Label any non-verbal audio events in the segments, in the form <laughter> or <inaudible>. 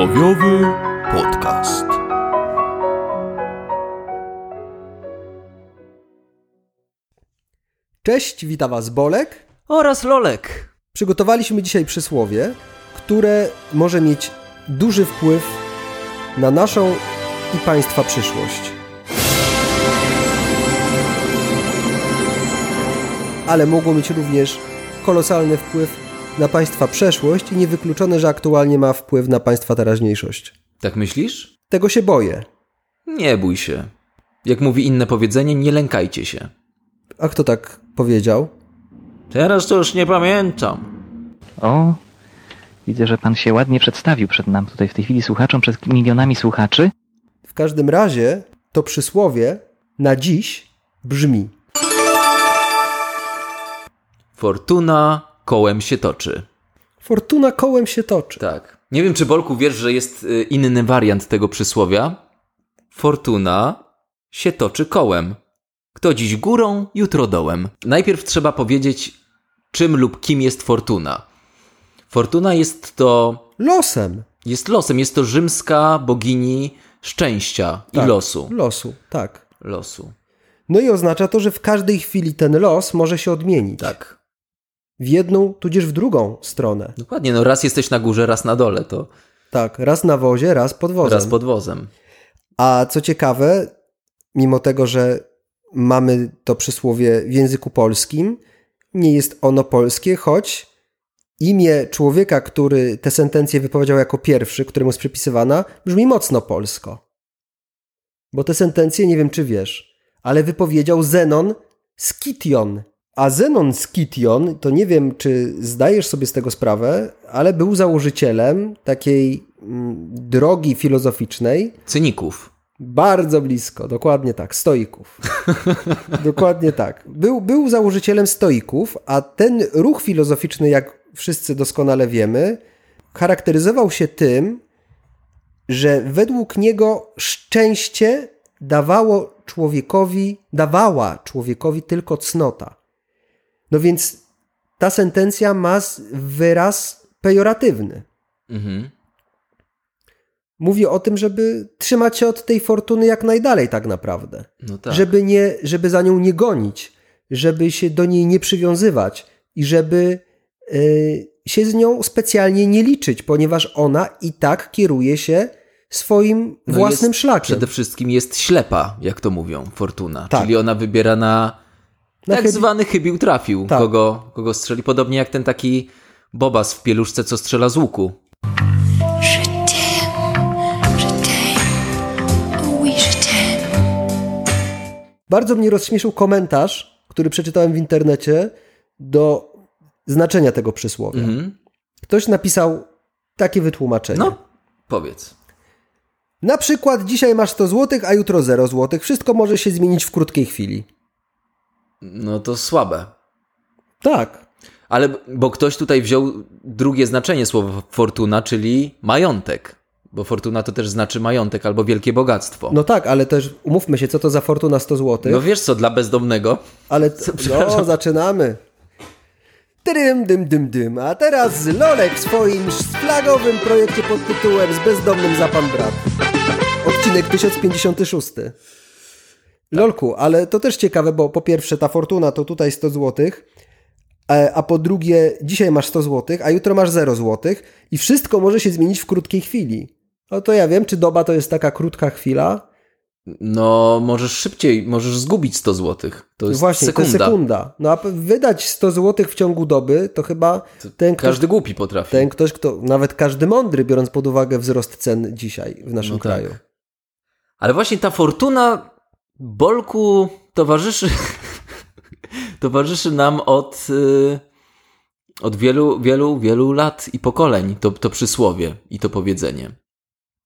Przysłowiowy podcast. Cześć, witam Was Bolek. Oraz Lolek. Przygotowaliśmy dzisiaj przysłowie, które może mieć duży wpływ na naszą i Państwa przyszłość. Ale mogło mieć również kolosalny wpływ na Państwa przeszłość i niewykluczone, że aktualnie ma wpływ na Państwa teraźniejszość. Tak myślisz? Tego się boję. Nie bój się. Jak mówi inne powiedzenie, nie lękajcie się. A kto tak powiedział? Teraz to już nie pamiętam. O, widzę, że pan się ładnie przedstawił przed nam tutaj w tej chwili słuchaczom, przed milionami słuchaczy. W każdym razie to przysłowie na dziś brzmi: Fortuna kołem się toczy. Fortuna kołem się toczy. Tak. Nie wiem, czy Bolku wiesz, że jest y, inny wariant tego przysłowia. Fortuna się toczy kołem. Kto dziś górą, jutro dołem. Najpierw trzeba powiedzieć, czym lub kim jest Fortuna. Fortuna jest to Losem. jest losem, jest to rzymska bogini szczęścia Tak. i losu. Losu, tak. Losu. No i oznacza to, że w każdej chwili ten los może się odmienić. Tak. W jedną, tudzież w drugą stronę. Dokładnie, no raz jesteś na górze, raz na dole, to Tak, raz na wozie, raz pod wozem. raz pod wozem. A co ciekawe, mimo tego, że mamy to przysłowie w języku polskim, nie jest ono polskie, choć imię człowieka, który tę sentencję wypowiedział jako pierwszy, któremu jest przypisywana, brzmi mocno polsko. Bo tę sentencję, nie wiem czy wiesz, ale wypowiedział Zenon Skition. A Zenon Skition, to nie wiem czy zdajesz sobie z tego sprawę, ale był założycielem takiej mm, drogi filozoficznej, Cyników. bardzo blisko, dokładnie tak, stoików. <laughs> dokładnie tak. Był, był założycielem stoików, a ten ruch filozoficzny, jak wszyscy doskonale wiemy, charakteryzował się tym, że według niego szczęście dawało człowiekowi, dawała człowiekowi tylko cnota. No więc ta sentencja ma wyraz pejoratywny. Mhm. Mówi o tym, żeby trzymać się od tej fortuny jak najdalej, tak naprawdę. No tak. Żeby, nie, żeby za nią nie gonić, żeby się do niej nie przywiązywać i żeby y, się z nią specjalnie nie liczyć, ponieważ ona i tak kieruje się swoim No własnym jest, szlakiem. Przede wszystkim jest ślepa, jak to mówią, Fortuna. Tak. Czyli ona wybiera na, Na tak chybi- zwany chybił trafił, Tak. kogo, kogo strzeli. Podobnie jak ten taki bobas w pieluszce, co strzela z łuku. Bardzo mnie rozśmieszył komentarz, który przeczytałem w internecie do znaczenia tego przysłowia. Mhm. Ktoś napisał takie wytłumaczenie. No, powiedz. Na przykład dzisiaj masz 100 zł, a jutro 0 zł. Wszystko może się zmienić w krótkiej chwili. No to słabe. Tak. Ale bo ktoś tutaj wziął drugie znaczenie słowa fortuna, czyli majątek. Bo fortuna to też znaczy majątek albo wielkie bogactwo. No tak, ale też umówmy się, co to za fortuna 100 zł. No wiesz co, dla bezdomnego? ale <laughs> t- no, zaczynamy. Dym, dym, dym, dym. A teraz Lolek w swoim flagowym projekcie pod tytułem Z bezdomnym za pan brat. Odcinek 1056. Lolku, ale to też ciekawe, bo po pierwsze ta fortuna to tutaj 100 zł, e, a po drugie dzisiaj masz 100 zł, a jutro masz 0 zł i wszystko może się zmienić w krótkiej chwili. No to ja wiem, czy doba to jest taka krótka chwila, No, możesz szybciej, możesz zgubić 100 złotych. To jest Właśnie, sekunda. to sekunda. No a wydać 100 zł w ciągu doby, to chyba ten ktoś, Każdy głupi potrafi. ten ktoś, kto, nawet każdy mądry, biorąc pod uwagę wzrost cen dzisiaj w naszym No tak. kraju. Ale właśnie ta fortuna Bolku towarzyszy <laughs> towarzyszy nam od y, od wielu, wielu, wielu lat i pokoleń to, to przysłowie i to powiedzenie.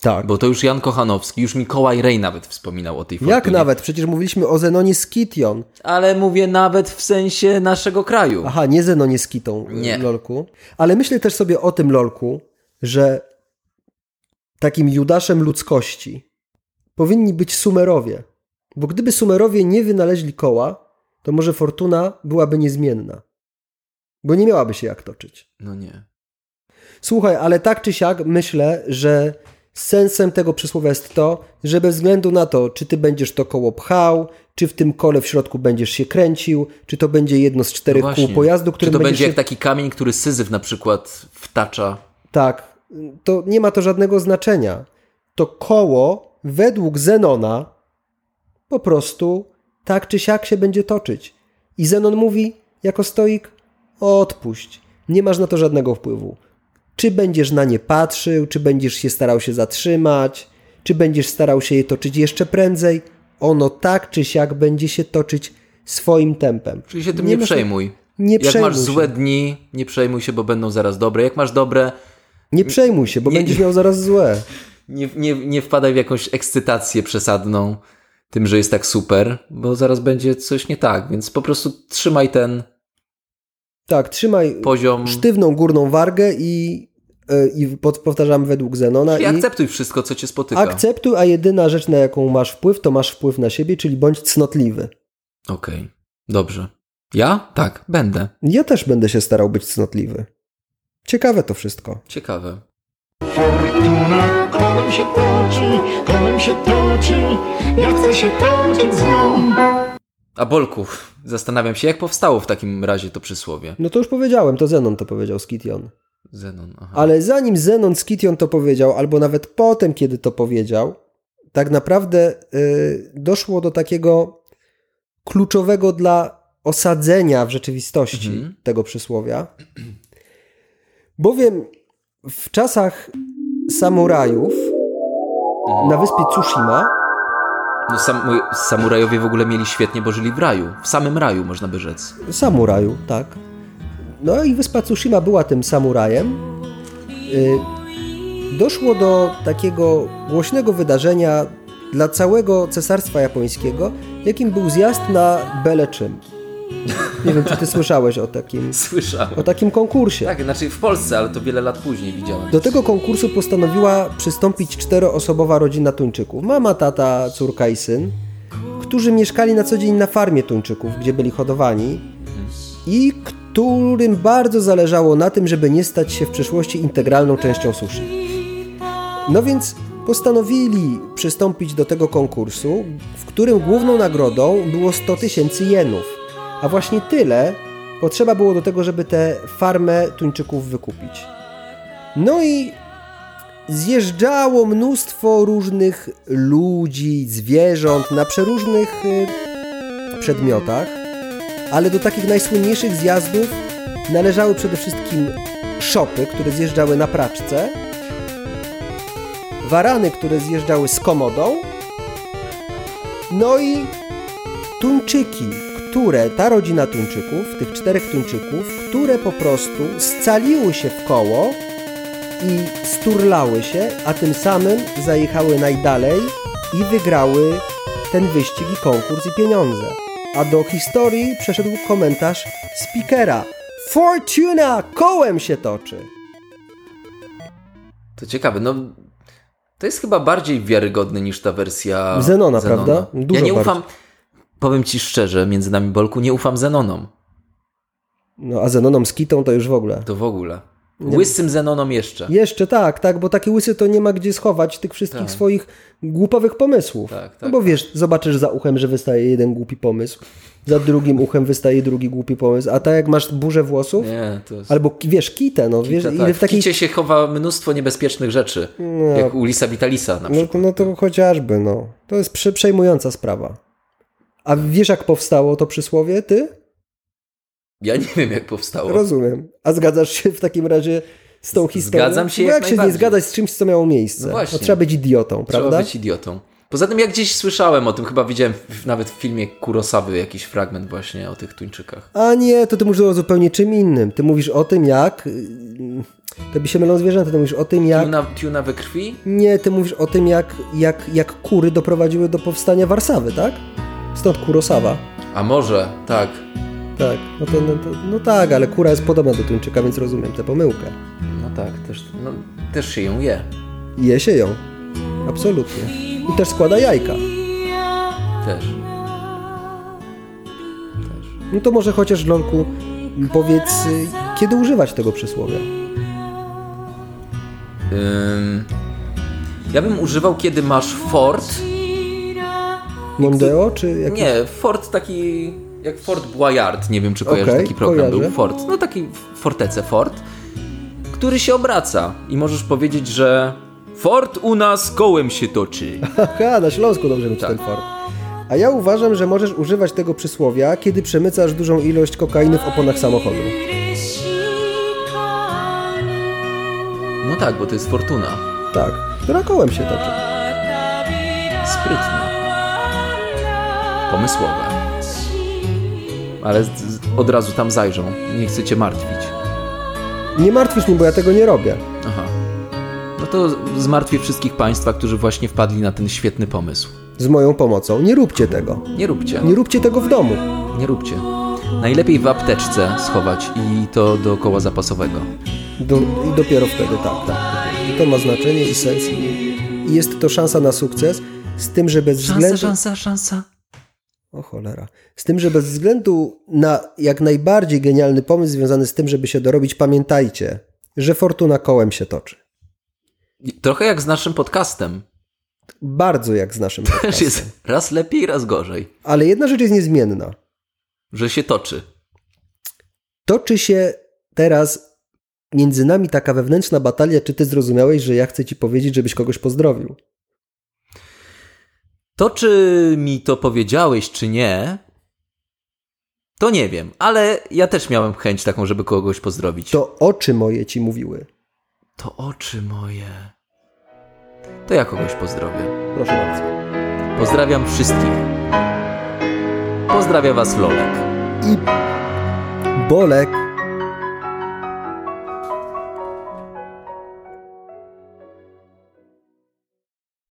Tak. Bo to już Jan Kochanowski, już Mikołaj Rej nawet wspominał o tej fortunie. Jak nawet? Przecież mówiliśmy o Zenonie Skition. Ale mówię nawet w sensie naszego kraju. Aha, nie Zenonie Skitą, Nie. Lolku. Ale myślę też sobie o tym, Lolku, że takim Judaszem ludzkości powinni być Sumerowie. Bo gdyby Sumerowie nie wynaleźli koła, to może fortuna byłaby niezmienna. Bo nie miałaby się jak toczyć. No nie. Słuchaj, ale tak czy siak myślę, że sensem tego przysłowia jest to, że bez względu na to, czy ty będziesz to koło pchał, czy w tym kole w środku będziesz się kręcił, czy to będzie jedno z czterech No kół pojazdu, Czy którym to będzie się... jak taki kamień, który Syzyf na przykład wtacza? Tak, to nie ma to żadnego znaczenia. To koło według Zenona po prostu tak czy siak się będzie toczyć. I Zenon mówi jako stoik, odpuść, nie masz na to żadnego wpływu. Czy będziesz na nie patrzył, czy będziesz się starał się zatrzymać, czy będziesz starał się je toczyć jeszcze prędzej, ono tak czy siak będzie się toczyć swoim tempem. Czyli się tym nie, masz- przejmuj. Nie Jak przejmuj masz się. złe dni, nie przejmuj się, bo będą zaraz dobre. Jak masz dobre, Nie przejmuj się, bo Nie- będziesz miał zaraz złe. <laughs> nie, nie, nie wpadaj w jakąś ekscytację przesadną tym, że jest tak super, bo zaraz będzie coś nie tak, więc po prostu trzymaj ten Tak, trzymaj poziom sztywną górną wargę i, e, i pod- powtarzam według Zenona i i akceptuj wszystko, co cię spotyka. akceptuj, a jedyna rzecz, na jaką masz wpływ, to masz wpływ na siebie, czyli bądź cnotliwy. Okej, dobrze. Ja? Tak, będę. Ja też będę się starał być cnotliwy. Ciekawe to wszystko. Ciekawe. Fortuna kołem się toczy, kołem się toczy, ja chcę się toczyć z nią. A Bolku, zastanawiam się, jak powstało w takim razie to przysłowie. No to już powiedziałem, to Zenon to powiedział Skition. Zenon, aha. Ale zanim Zenon Skition to powiedział, albo nawet potem, kiedy to powiedział, tak naprawdę y, doszło do takiego kluczowego dla osadzenia w rzeczywistości Mhm. tego przysłowia. Bowiem w czasach samurajów na wyspie Tsushima No, sam, samurajowie w ogóle mieli świetnie, bo żyli w raju. W samym raju, można by rzec. Samuraju, tak. No i wyspa Tsushima była tym samurajem. Y, Doszło do takiego głośnego wydarzenia dla całego cesarstwa japońskiego, jakim był zjazd na byle czym. <laughs> Nie wiem, czy ty słyszałeś o takim, <laughs> Słyszałem. o takim konkursie. Tak, znaczy w Polsce, ale to wiele lat później widziałem. Do tego konkursu postanowiła przystąpić czteroosobowa rodzina Tuńczyków. Mama, tata, córka i syn, którzy mieszkali na co dzień na farmie Tuńczyków, gdzie byli hodowani i którym bardzo zależało na tym, żeby nie stać się w przyszłości integralną częścią sushi. No więc postanowili przystąpić do tego konkursu, w którym główną nagrodą było 100 tysięcy jenów. A właśnie tyle potrzeba było do tego, żeby tę farmę Tuńczyków wykupić. No i zjeżdżało mnóstwo różnych ludzi, zwierząt na przeróżnych y, przedmiotach, ale do takich najsłynniejszych zjazdów należały przede wszystkim szopy, które zjeżdżały na praczce, warany, które zjeżdżały z komodą, no i tuńczyki, które, ta rodzina tuńczyków, tych czterech tuńczyków, które po prostu scaliły się w koło i sturlały się, a tym samym zajechały najdalej i wygrały ten wyścig i konkurs i pieniądze. A do historii przeszedł komentarz speakera. Fortuna kołem się toczy. To ciekawe, no to jest chyba bardziej wiarygodne niż ta wersja Zenona, prawda? Dużo ja nie bardziej. ufam, powiem ci szczerze, między nami Bolku, nie ufam Zenonom. No a Zenonom z Kitą to już w ogóle. To w ogóle. Łysym Zenonom jeszcze. Jeszcze tak, tak, bo taki łysy to nie ma gdzie schować tych wszystkich Tak. swoich głupowych pomysłów. Tak, tak, no bo wiesz, zobaczysz za uchem, że wystaje jeden głupi pomysł, za drugim uchem wystaje drugi głupi pomysł, a tak jak masz burzę włosów, Nie, to jest... albo wiesz, kitę, no wiesz, Kita, tak. w takiej... W kicie się chowa mnóstwo niebezpiecznych rzeczy. Jak u Lisa Vitalisa na No, przykład. to- no to chociażby, no. To jest prze- przejmująca sprawa. A wiesz jak powstało to przysłowie, ty? Ja nie wiem, jak powstało. Rozumiem. A zgadzasz się w takim razie z tą historią? Zgadzam się Bo jak jak się nie zgadać z czymś, co miało miejsce? No właśnie. trzeba być idiotą, Trzeba prawda? być idiotą. Poza tym, jak gdzieś słyszałem o tym, chyba widziałem w, nawet w filmie Kurosawy jakiś fragment właśnie o tych Tuńczykach. A nie, to ty mówisz o zupełnie czym innym. Ty mówisz o tym, jak... yy, To by się mylą zwierzęta, ty mówisz o tym, jak... Tuna, tuna we krwi? Nie, ty mówisz o tym, jak, jak, jak kury doprowadziły do powstania Warszawy, tak? Stąd Kurosawa. A może, tak. Tak, no, to, no, to, no tak, ale kura jest podobna do tuńczyka, więc rozumiem tę pomyłkę. No tak, też, no, też się ją je. Je się ją. Absolutnie. I też składa jajka. Też. No to może chociaż, Lolku, powiedz, kiedy używać tego przysłowia? Ym, ja bym używał, kiedy masz fort. Mondeo, czy jakiś... Nie, fort taki jak Fort Boyard. Nie wiem, czy kojarzysz Okej, taki program. kojarzę. Był fort. No taki fortece fort, który się obraca. I możesz powiedzieć, że fort u nas kołem się toczy. <laughs> Aha, na Śląsku dobrze mieć Tak. ten fort. A ja uważam, że możesz używać tego przysłowia, kiedy przemycasz dużą ilość kokainy w oponach samochodu. No tak, bo to jest fortuna. Tak, która kołem się toczy. Sprytne. Pomysłowe. Ale z, z, od razu tam zajrzą. Nie chcę cię martwić. Nie martwisz mnie, bo ja tego nie robię. Aha. No to zmartwię wszystkich Państwa, którzy właśnie wpadli na ten świetny pomysł. Z moją pomocą. Nie róbcie tego. Nie róbcie. Nie róbcie tego w domu. Nie róbcie. Najlepiej w apteczce schować i to do koła zapasowego. Do, I dopiero wtedy, tak, tak. I to ma znaczenie i sens. I jest to szansa na sukces, z tym, że bez Szansa, względu... szansa, szansa. O cholera. Z tym, że bez względu na jak najbardziej genialny pomysł związany z tym, żeby się dorobić, pamiętajcie, że fortuna kołem się toczy. Trochę jak z naszym podcastem. Bardzo jak z naszym <laughs> Też podcastem. jest raz lepiej, raz gorzej. Ale jedna rzecz jest niezmienna. Że się toczy. Toczy się teraz między nami taka wewnętrzna batalia, czy ty zrozumiałeś, że ja chcę ci powiedzieć, żebyś kogoś pozdrowił. To, czy mi to powiedziałeś, czy nie, to nie wiem, ale ja też miałem chęć taką, żeby kogoś pozdrowić. To oczy moje ci mówiły. To oczy moje. To ja kogoś pozdrowię. Proszę bardzo. Pozdrawiam wszystkich. Pozdrawia Was Lolek. I Bolek